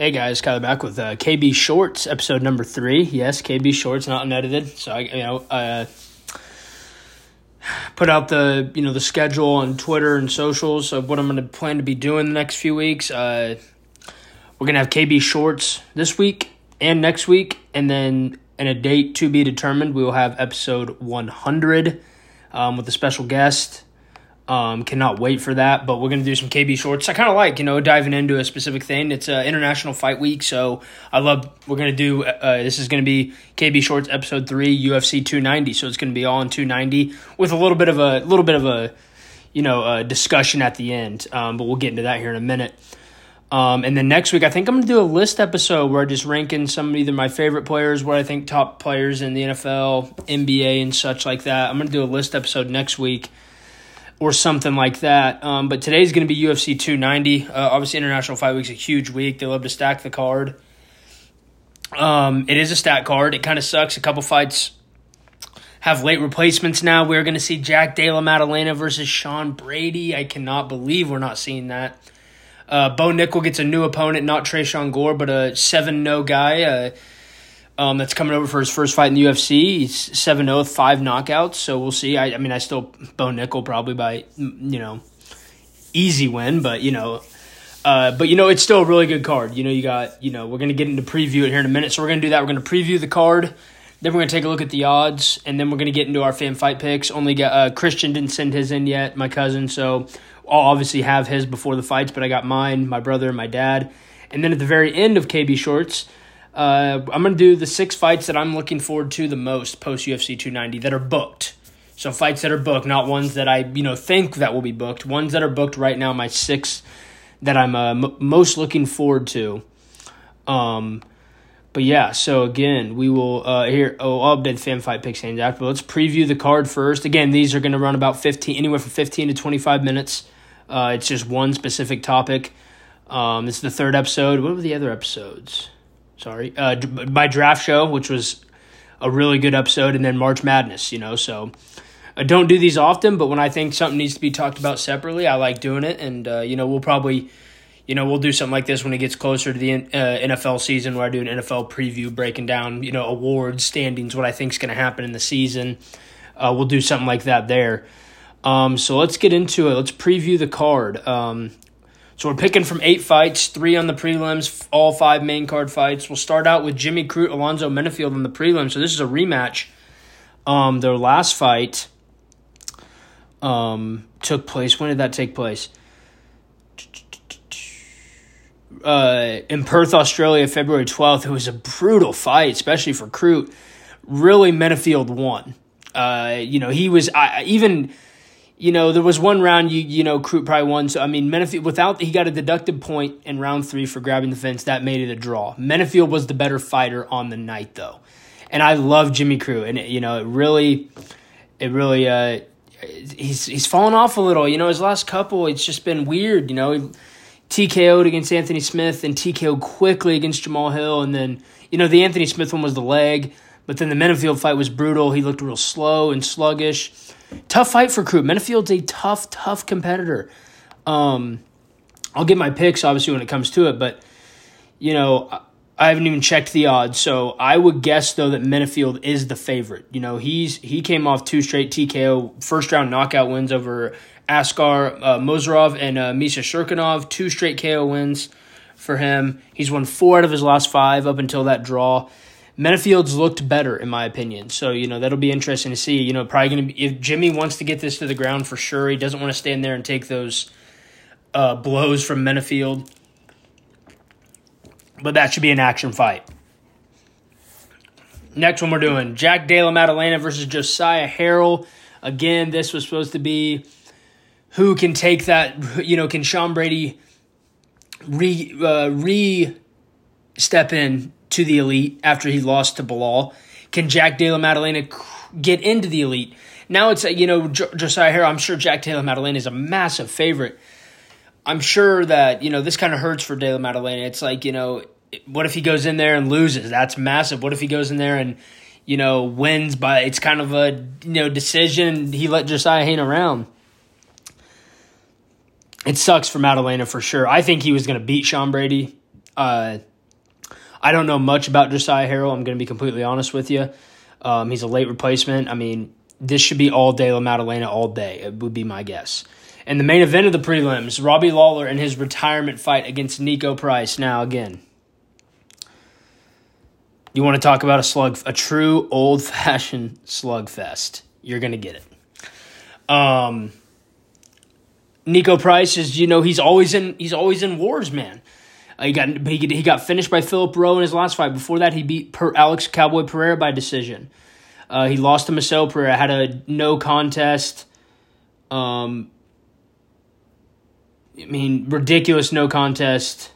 Hey guys, Kyler back with uh, KB Shorts, episode number three. Yes, KB Shorts, not unedited. So I, you know, uh, put out the you know the schedule on Twitter and socials of what I'm going to plan to be doing the next few weeks. Uh, we're gonna have KB Shorts this week and next week, and then in a date to be determined, we will have episode 100 um, with a special guest. Um, cannot wait for that, but we're gonna do some KB shorts. I kind of like, you know, diving into a specific thing. It's uh, International Fight Week, so I love. We're gonna do. Uh, this is gonna be KB shorts episode three, UFC 290. So it's gonna be all in 290 with a little bit of a little bit of a, you know, a discussion at the end. Um, but we'll get into that here in a minute. Um, and then next week, I think I'm going to do a list episode where I just rank in some of either my favorite players, what I think top players in the NFL, NBA, and such like that. I'm going to do a list episode next week or something like that. Um, but today's going to be UFC 290. Uh, obviously, International Fight Week's a huge week. They love to stack the card. Um, it is a stat card. It kind of sucks. A couple fights have late replacements now. We're going to see Jack Della Maddalena versus Sean Brady. I cannot believe we're not seeing that. Uh, Bo Nickal gets a new opponent, not Tresean Gore, but a 7 0 guy. Uh, um, that's coming over for his first fight in the UFC. He's 7 0 with five knockouts. So we'll see. I, I mean, I still Bo Nickal probably by, you know, easy win, but, you know, uh, but you know it's still a really good card. You know you got you know we're gonna get into preview it here in a minute, so we're gonna do that. We're gonna preview the card, then we're gonna take a look at the odds, and then we're gonna get into our fan fight picks. Only got uh, Christian didn't send his in yet, my cousin, so I'll obviously have his before the fights, but I got mine, my brother, and my dad, and then at the very end of KB Shorts, uh, I'm going to do the six fights that I'm looking forward to the most post UFC 290 that are booked. So fights that are booked, not ones that I you know think that will be booked. Ones that are booked right now. My six that I'm uh, m- most looking forward to. Um, but yeah, so again, we will uh, here. Oh, I'll update fan fight picks hands after. But let's preview the card first. Again, these are going to run about fifteen, anywhere from fifteen to twenty five minutes. Uh, it's just one specific topic. Um, this is the third episode. What were the other episodes? Sorry, uh, my draft show, which was a really good episode, and then March Madness, you know. So I don't do these often, but when I think something needs to be talked about separately, I like doing it. And, uh, you know, we'll probably, you know, we'll do something like this when it gets closer to the uh, NFL season where I do an NFL preview breaking down, you know, awards, standings, what I think is going to happen in the season. Uh, we'll do something like that there. Um, so let's get into it. Let's preview the card. Um, so we're picking from eight fights, three on the prelims, all five main card fights. We'll start out with Jimmy Crute, Alonzo Menifield in the prelims. So this is a rematch. Um, their last fight um, took place. When did that take place? Uh, in Perth, Australia, February 12th. It was a brutal fight, especially for Crute. Really, Menifield won. Uh, you know, he was I, even you know, there was one round you you know Crute probably won. So I mean, Menifield without he got a deducted point in round three for grabbing the fence. That made it a draw. Menifield was the better fighter on the night though, and I love Jimmy Crute, and it, you know it really, it really uh, he's he's fallen off a little. You know, his last couple it's just been weird. You know, he, TKO'd against Anthony Smith and TKO'd quickly against Jamal Hill, and then you know the Anthony Smith one was the leg, but then the Menifield fight was brutal. He looked real slow and sluggish tough fight for Crute. Menifield's a tough, tough competitor. Um, I'll get my picks obviously when it comes to it, but you know I haven't even checked the odds, so I would guess though that Menifield is the favorite. You know he's he came off two straight TKO first round knockout wins over Askar uh, Mozharov and uh, Misha Cirkunov, two straight KO wins for him. He's won four out of his last five up until that draw. Menifield's looked better, in my opinion. So, you know, that'll be interesting to see. You know, probably going to be, if Jimmy wants to get this to the ground for sure, he doesn't want to stand there and take those uh, blows from Menifield. But that should be an action fight. Next one we're doing Jack Della Maddalena versus Josiah Harrell. Again, this was supposed to be who can take that, you know, can Sean Brady re, uh, re step in to the elite after he lost to Belal? Can Jack Della Maddalena get into the elite? Now it's, you know, Josiah Harrell, I'm sure Jack Della Maddalena is a massive favorite. I'm sure that, you know, this kind of hurts for Della Maddalena. It's like, you know, what if he goes in there and loses? That's massive. What if he goes in there and, you know, wins by, it's kind of a, you know, decision. He let Josiah hang around. It sucks for Maddalena for sure. I think he was going to beat Sean Brady. Uh, I don't know much about Josiah Harrell. I'm going to be completely honest with you. Um, he's a late replacement. I mean, this should be all day La Maddalena all day. It would be my guess. And the main event of the prelims, Robbie Lawler and his retirement fight against Niko Price. Now, again, you want to talk about a slug, a true old fashioned slugfest. You're going to get it. Um, Niko Price is, you know, he's always in, he's always in wars, man. Uh, he got he, he got finished by Philip Rowe in his last fight. Before that, he beat per, Alex Cowboy Pereira by decision. Uh, he lost to Marcel Pereira, had a no contest. Um, I mean, ridiculous no contest.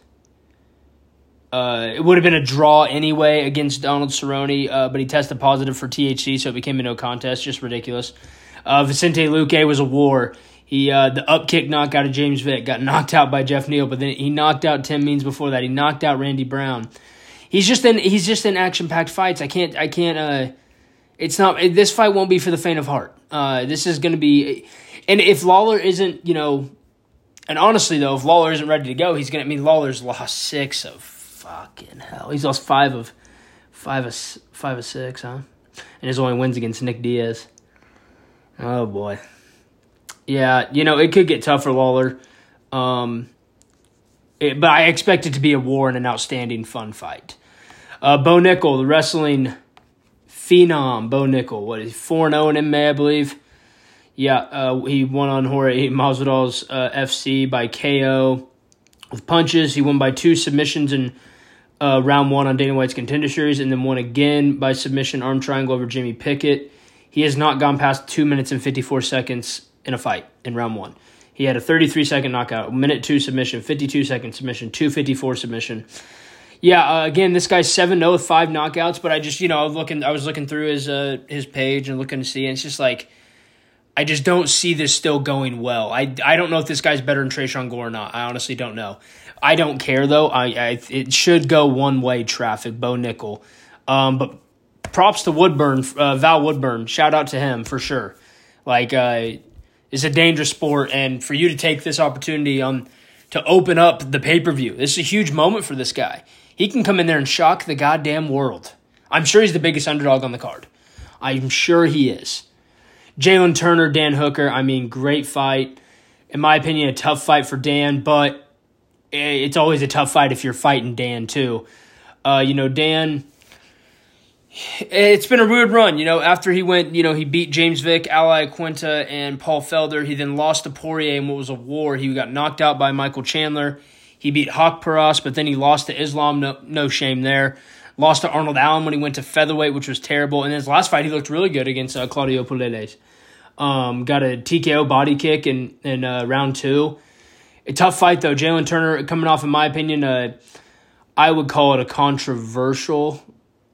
Uh, it would have been a draw anyway against Donald Cerrone, uh, but he tested positive for THC, so it became a no contest. Just ridiculous. Uh, Vicente Luque was a war. He uh, the upkick knockout of James Vick got knocked out by Jeff Neal, but then he knocked out Tim Means before that. He knocked out Randy Brown. He's just in he's just in action packed fights. I can't I can't uh it's not this fight won't be for the faint of heart. Uh this is gonna be and if Lawler isn't, you know and honestly though, if Lawler isn't ready to go, he's gonna I mean Lawler's lost six of fucking hell. He's lost five of five of five of six, huh? And his only wins against Nick Diaz. Oh boy. Yeah, you know, it could get tough for Lawler. Um, it, but I expect it to be a war and an outstanding fun fight. Uh, Bo Nickal, the wrestling phenom, Bo Nickal, what is 4 0 in May, I believe. Yeah, uh, he won on Jorge Masvidal's uh, FC by KO with punches. He won by two submissions in uh, round one on Dana White's Contender Series, and then won again by submission arm triangle over Jamie Pickett. He has not gone past two minutes and 54 seconds in a fight in round one. He had a 33 second knockout, minute two submission, 52 second submission, 254 submission. Yeah, uh, again, this guy's 7 0 with five knockouts, but I just, you know, I was looking, I was looking through his, uh, his page and looking to see, and it's just like, I just don't see this still going well. I, I don't know if this guy's better than Tresean Gore or not. I honestly don't know. I don't care though. I, I it should go one way traffic. Bo Nickal, um, but props to Woodburn, uh, Val Woodburn. Shout out to him for sure. Like uh, is a dangerous sport, and for you to take this opportunity on to open up the pay per view, this is a huge moment for this guy. He can come in there and shock the goddamn world. I'm sure he's the biggest underdog on the card. I'm sure he is. Jalen Turner, Dan Hooker. I mean, great fight. In my opinion, a tough fight for Dan, but it's always a tough fight if you're fighting Dan too. Uh, you know, Dan it's been a weird run, you know. After he went, you know, he beat James Vick, Ally Iaquinta, and Paul Felder. He then lost to Poirier in what was a war. He got knocked out by Michael Chandler. He beat Haqparast, but then he lost to Islam. No, no shame there. Lost to Arnold Allen when he went to featherweight, which was terrible. And his last fight, he looked really good against uh, Claudio Puelles. Um, got a TKO body kick in in uh, round two. A tough fight though. Jalen Turner coming off, in my opinion, uh, I would call it a controversial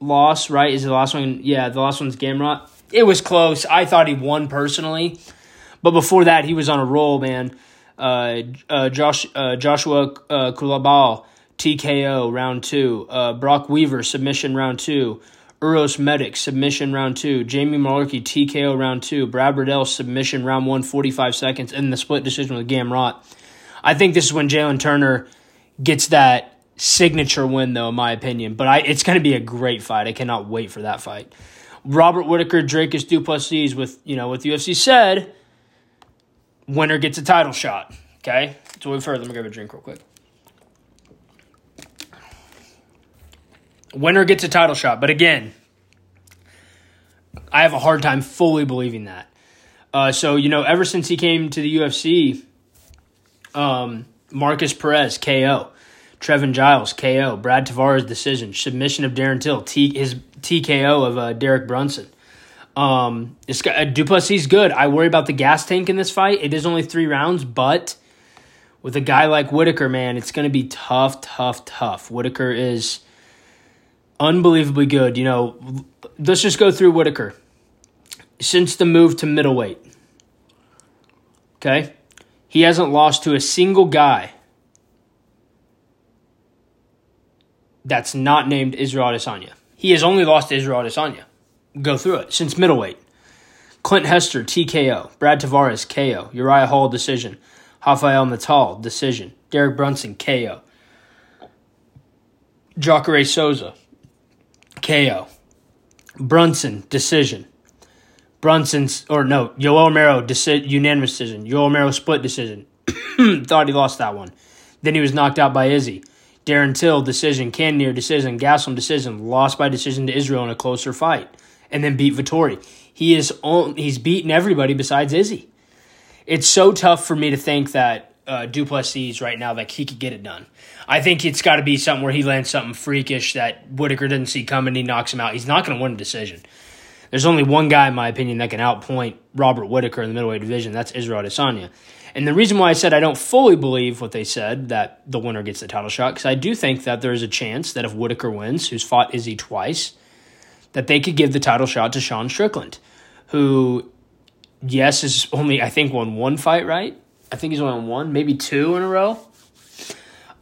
loss, right? Is the last one? Yeah, the last one's Gamrot. It was close. I thought he won personally, but before that, he was on a roll, man. Uh, uh, Josh, uh, Joshua uh, Culibao, TKO round two. Uh, Brock Weaver submission round two. Uros Medic submission round two. Jamie Mullarkey TKO round two. Brad Riddell submission round one, 45 seconds, and the split decision with Gamrot. I think this is when Jalen Turner gets that signature win, though, in my opinion. But I, it's going to be a great fight. I cannot wait for that fight. Robert Whitaker, Dricus Du Plessis, with you know the UFC said, winner gets a title shot. Okay, so we've heard. Let me grab a drink real quick. Winner gets a title shot, but again, I have a hard time fully believing that. Uh, so you know, ever since he came to the UFC, um, Markus Perez KO. Trevin Giles, KO. Brad Tavares, decision. Submission of Darren Till, T, his TKO of uh, Derek Brunson. Um, guy, uh, Du Plessis good. I worry about the gas tank in this fight. It is only three rounds, but with a guy like Whitaker, man, it's going to be tough, tough, tough. Whitaker is unbelievably good. You know, let's just go through Whitaker. Since the move to middleweight, okay, he hasn't lost to a single guy that's not named Israel Adesanya. He has only lost to Israel Adesanya. Go through it since middleweight. Clint Hester, TKO. Brad Tavares, KO. Uriah Hall, decision. Rafael Natal, decision. Derek Brunson, KO. Jacare Souza, KO. Brunson, decision. Brunson's, or no, Yoel Romero, deci- unanimous decision. Yoel Romero, split decision. Thought he lost that one. Then he was knocked out by Izzy. Darren Till, decision. Cannonier, decision. Gastelum decision. Lost by decision to Israel in a closer fight. And then beat Vettori. He is on, he's beaten everybody besides Izzy. It's so tough for me to think that uh, Du Plessis right now, like he could get it done. I think it's got to be something where he lands something freakish that Whitaker didn't see coming. He knocks him out. He's not going to win a decision. There's only one guy, in my opinion, that can outpoint Robert Whitaker in the middleweight division. That's Israel Adesanya. And the reason why I said I don't fully believe what they said that the winner gets the title shot, because I do think that there's a chance that if Whitaker wins, who's fought Izzy twice, that they could give the title shot to Sean Strickland, who, yes, is only I think won one fight, right? I think he's only won one, maybe two in a row.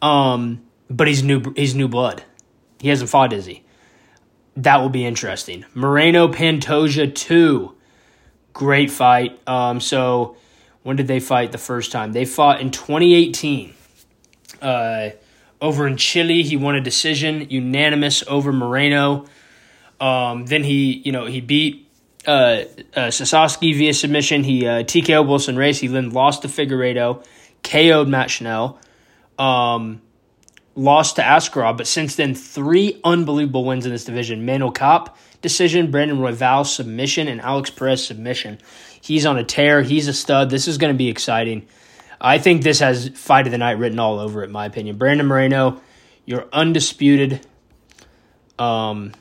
Um, but he's new. He's new blood. He hasn't fought Izzy. That will be interesting. Moreno Pantoja two, great fight. Um, so when did they fight the first time? They fought in 2018. Uh, over in Chile, he won a decision, unanimous over Moreno. Um, then he, you know, he beat uh, uh, Sasaki via submission. He uh, TKO Wilson Reis. He then lost to Figueiredo, KO'd Matt Schnell, um, lost to Askarov. But since then, three unbelievable wins in this division. Manuel Kape decision, Brandon Royval submission, and Alex Perez submission. He's on a tear. He's a stud. This is going to be exciting. I think this has fight of the night written all over it, in my opinion. Brandon Moreno, you're undisputed. Um,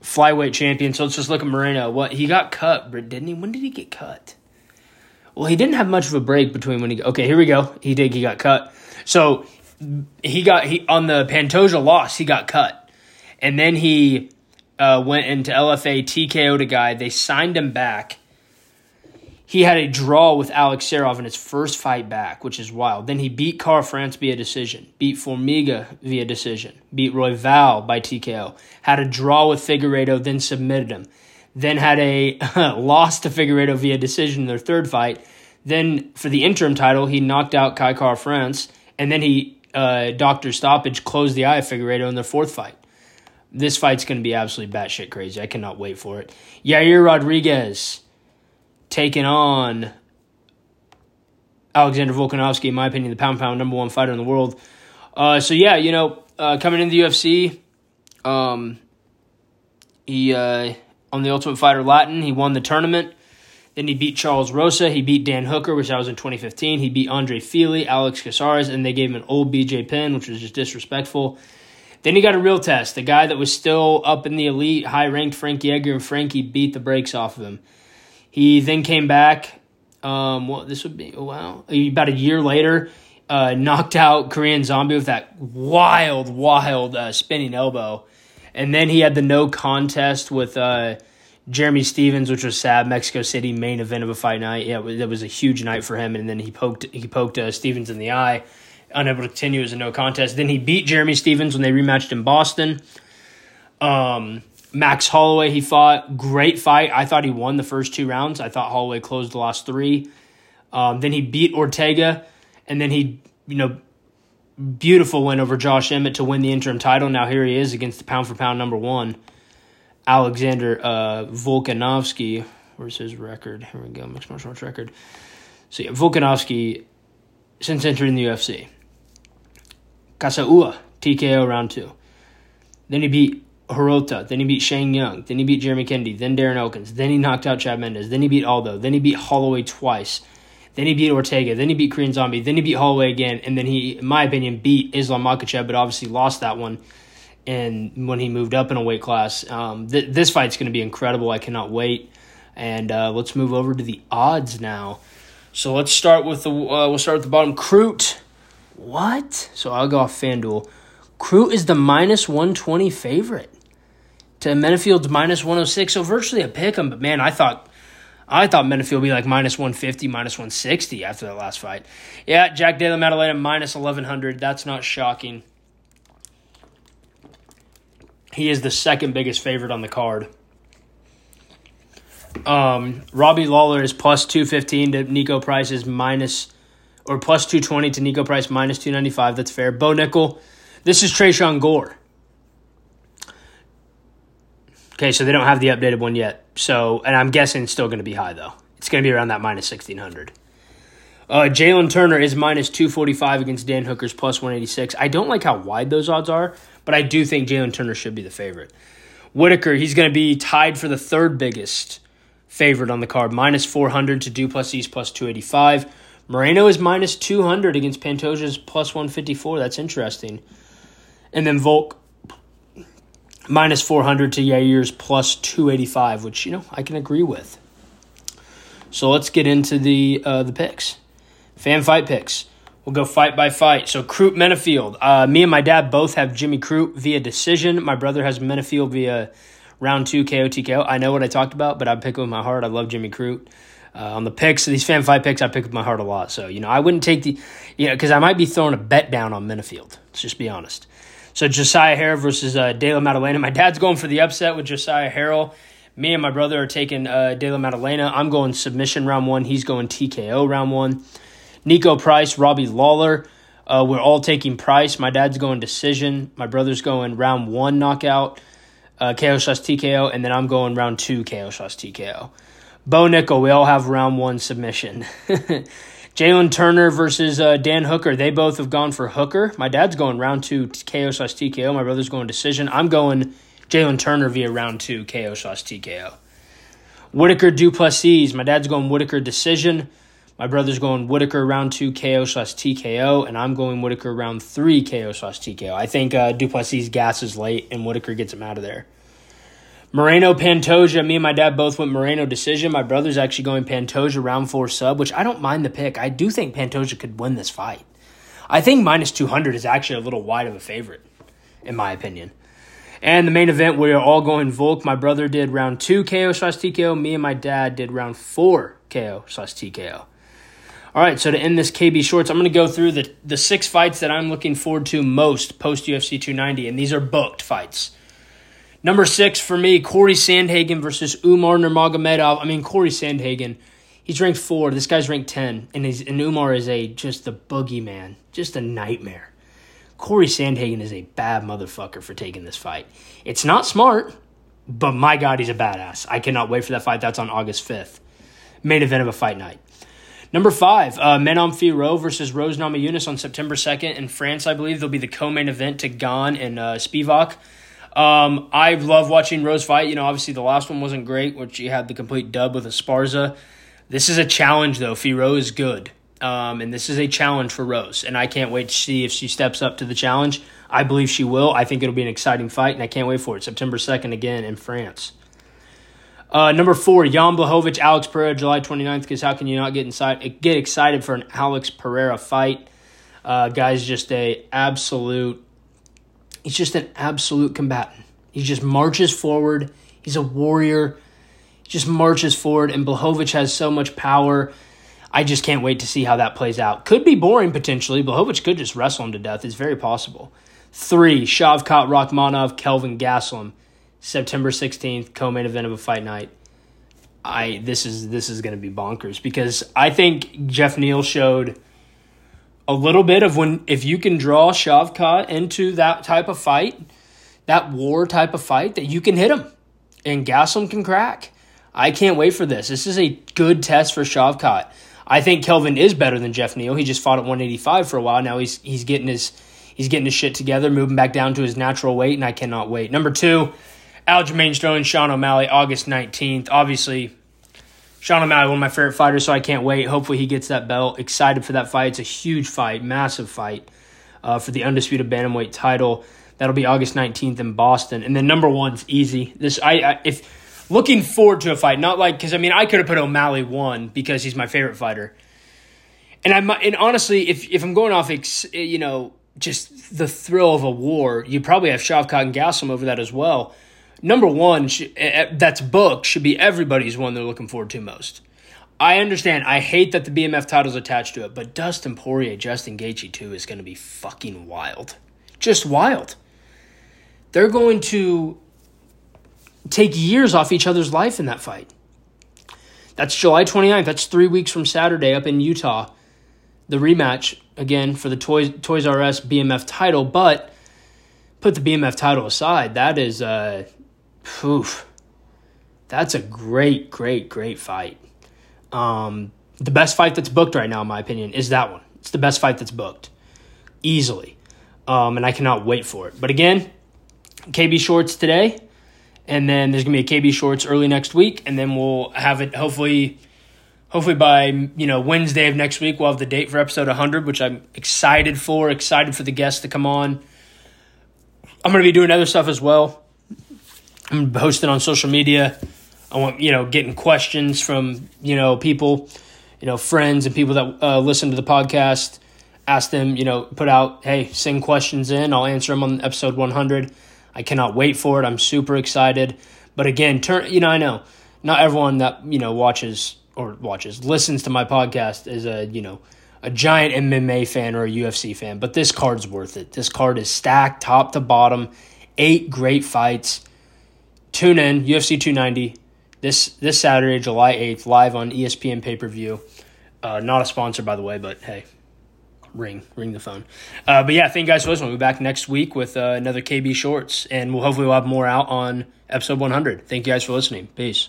flyweight champion. So let's just look at Moreno. What he got cut, didn't he? When did he get cut? Well, he didn't have much of a break between when he. Okay, here we go. He did. He got cut. So he got he on the Pantoja loss. He got cut, and then he uh, went into LFA TKO'd a guy. They signed him back he had a draw with Askarov in his first fight back, which is wild. Then he beat Kara-France via decision, beat Formiga via decision, beat Royval by TKO, had a draw with Figueiredo, then submitted him. Then had a loss to Figueiredo via decision in their third fight. Then for the interim title, he knocked out Kai Kara-France, and then he uh, doctor stoppage closed the eye of Figueiredo in their fourth fight. This fight's going to be absolutely batshit crazy. I cannot wait for it. Yair Rodriguez taking on Alexander Volkanovski, in my opinion, the pound pound number one fighter in the world. Uh, so yeah, you know, uh, coming into the UFC, um, he uh, on the Ultimate Fighter Latin, he won the tournament. Then he beat Charles Rosa. He beat Dan Hooker, which I was in 2015. He beat Andre Fili, Alex Caceres, and they gave him an old BJ Penn, which was just disrespectful. Then he got a real test. The guy that was still up in the elite, high ranked Frankie Edgar, and Frankie beat the brakes off of him. He then came back. Um, well, this would be wow. About a year later, uh, knocked out Korean Zombie with that wild, wild uh, spinning elbow, and then he had the no contest with uh, Jeremy Stephens, which was sad. Mexico City main event of a fight night. Yeah, it was, a huge night for him, and then he poked he poked uh, Stephens in the eye, unable to continue as a no contest. Then he beat Jeremy Stephens when they rematched in Boston. Um, Max Holloway, he fought. Great fight. I thought he won the first two rounds. I thought Holloway closed the last three. Um, then he beat Ortega, and then he, you know, beautiful win over Josh Emmett to win the interim title. Now here he is against the pound for pound number one, Alexander uh, Volkanovski. Where's his record? Here we go, mixed martial arts record. So yeah, Volkanovski, since entering the UFC, Kasuya TKO round two. Then he beat Hirota. Then he beat Shane Young. Then he beat Jeremy Kennedy. Then Darren Elkins. Then he knocked out Chad Mendes. Then he beat Aldo. Then he beat Holloway twice. Then he beat Ortega. Then he beat Korean Zombie. Then he beat Holloway again. And then he, in my opinion, beat Islam Makhachev, but obviously lost that one. And when he moved up in a weight class, um, th- this fight's going to be incredible. I cannot wait. And uh, let's move over to the odds now. So let's start with the uh, we'll start with the bottom. Crute. What? So I'll go off FanDuel. Crute is the minus one twenty favorite to Menifield's minus 106. So virtually a pick 'em. But man, I thought I thought Menifield would be like minus 150, minus 160 after that last fight. Yeah, Jack Della Maddalena minus 1100. That's not shocking. He is the second biggest favorite on the card. Um, Robbie Lawler is plus 215 to Niko Price is minus, or plus 220 to Niko Price minus 295. That's fair. Bo Nickal, This is Tresean Gore. Okay, so they don't have the updated one yet. So, and I'm guessing it's still going to be high though. It's going to be around that minus 1600. Uh, Jalen Turner is minus 245 against Dan Hooker's plus 186. I don't like how wide those odds are, but I do think Jalen Turner should be the favorite. Whitaker, he's going to be tied for the third biggest favorite on the card, minus 400 to Du Plessis plus 285. Moreno is minus 200 against Pantoja's plus 154. That's interesting. And then Volk minus 400 to Yair's plus 285, which, you know, I can agree with. So let's get into the uh, the picks. Fan fight picks. We'll go fight by fight. So Crute Menifield. Uh, me and my dad both have Jimmy Crute via decision. My brother has Menifield via round two KO TKO. I know what I talked about, but I pick with my heart. I love Jimmy Crute. Uh, on the picks, these fan fight picks, I pick with my heart a lot. So, you know, I wouldn't take the, you know, because I might be throwing a bet down on Menifield. Let's just be honest. So, Josiah Harrell versus uh, Della Maddalena. My dad's going for the upset with Josiah Harrell. Me and my brother are taking uh, Della Maddalena. I'm going submission round one. He's going TKO round one. Niko Price, Robbie Lawler. Uh, we're all taking Price. My dad's going decision. My brother's going round one knockout, uh, KO slash TKO, and then I'm going round two KO slash TKO. Bo Nickal, we all have round one submission. Jalen Turner versus uh, Dan Hooker. They both have gone for Hooker. My dad's going round two KO slash TKO. My brother's going decision. I'm going Jalen Turner via round two KO slash TKO. Whitaker Du Plessis. My dad's going Whitaker decision. My brother's going Whitaker round two KO slash TKO, and I'm going Whitaker round three KO slash TKO. I think uh, Du Plessis gasses late, and Whitaker gets him out of there. Moreno Pantoja. Me and my dad both went Moreno decision. My brother's actually going Pantoja round four sub, which I don't mind the pick. I do think Pantoja could win this fight. I think minus 200 is actually a little wide of a favorite, in my opinion. And the main event, we are all going Volk. My brother did round two KO slash TKO. Me and my dad did round four KO slash TKO. All right, so to end this KB Shorts, I'm going to go through the, the six fights that I'm looking forward to most post UFC 290, and these are booked fights. Number six for me, Corey Sandhagen versus Umar Nurmagomedov. I mean, Corey Sandhagen, he's ranked four. This guy's ranked 10, and, he's, and Umar is a just a boogeyman, just a nightmare. Corey Sandhagen is a bad motherfucker for taking this fight. It's not smart, but my God, he's a badass. I cannot wait for that fight. That's on August 5th. Main event of a fight night. Number five, uh, Manon Fiorot versus Rose Namajunas on September 2nd in France, I believe. They'll be the co-main event to Gane and uh, Spivak. Um, I love watching Rose fight. You know, obviously the last one wasn't great, which she had the complete dub with Esparza. This is a challenge, though. Fiorot is good. Um, and this is a challenge for Rose, and I can't wait to see if she steps up to the challenge. I believe she will. I think it'll be an exciting fight, and I can't wait for it. September 2nd again in France. Uh, number four, Jan Blachowicz, Alex Pereira, July 29th, because how can you not get inside, get excited for an Alex Pereira fight? Uh, guy's just a absolute, he's just an absolute combatant. He just marches forward. He's a warrior. He just marches forward, and Blachowicz has so much power I just can't wait to see how that plays out. Could be boring potentially. Blachowicz could just wrestle him to death. It's very possible. Three, Shavkat Rakhmonov, Kelvin Gastelum, September 16th, co-main event of a fight night. I this is this is going to be bonkers because I think Jeff Neal showed a little bit of when if you can draw Shavkat into that type of fight, that war type of fight, that you can hit him and Gastelum can crack. I can't wait for this. This is a good test for Shavkat. I think Kelvin is better than Jeff Neal. He just fought at 185 for a while. Now he's he's getting his he's getting his shit together, moving back down to his natural weight, and I cannot wait. Number two, Aljamain Sterling, Sean O'Malley, August 19th. Obviously, Sean O'Malley, one of my favorite fighters, so I can't wait. Hopefully, he gets that belt. Excited for that fight. It's a huge fight, massive fight uh, for the undisputed bantamweight title. That'll be August 19th in Boston. And then number one's easy. This I, I if looking forward to a fight. Not like because I mean I could have put O'Malley one because he's my favorite fighter. And I'm and honestly, if if I'm going off, you know, just the thrill of a war, you probably have Shavkat and Gastelum over that as well. Number one, that's booked should be everybody's one they're looking forward to most. I understand. I hate that the BMF title's attached to it, but Dustin Poirier, Justin Gaethje too is going to be fucking wild, just wild. They're going to take years off each other's life in that fight. That's July 29th. That's three weeks from Saturday up in Utah. The rematch, again, for the Toys, Toys R Us BMF title. But put the BMF title aside, that is, uh, oof, that's a great, great, great fight. Um, the best fight that's booked right now, in my opinion, is that one. It's the best fight that's booked, easily. Um, and I cannot wait for it. But again, KB Shorts today, and then there's gonna be a KB Shorts early next week, and then we'll have it hopefully, hopefully by you know Wednesday of next week we'll have the date for episode 100, which I'm excited for. Excited for the guests to come on. I'm gonna be doing other stuff as well. I'm hosting on social media. I want you know getting questions from you know people, you know friends and people that uh, listen to the podcast. Ask them, you know, put out, hey, send questions in. I'll answer them on episode 100. I cannot wait for it. I'm super excited. But again, turn, you know, I know not everyone that you know watches or watches listens to my podcast is a you know a giant MMA fan or a UFC fan, but this card's worth it. This card is stacked top to bottom, eight great fights. Tune in UFC 290 this this Saturday, July 8th, live on ESPN pay per view. Uh, not a sponsor, by the way, but hey, ring ring the phone. Uh, but yeah, thank you guys for listening. We'll be back next week with uh, another KB Shorts, and we'll hopefully we'll have more out on episode 100. Thank you guys for listening. Peace.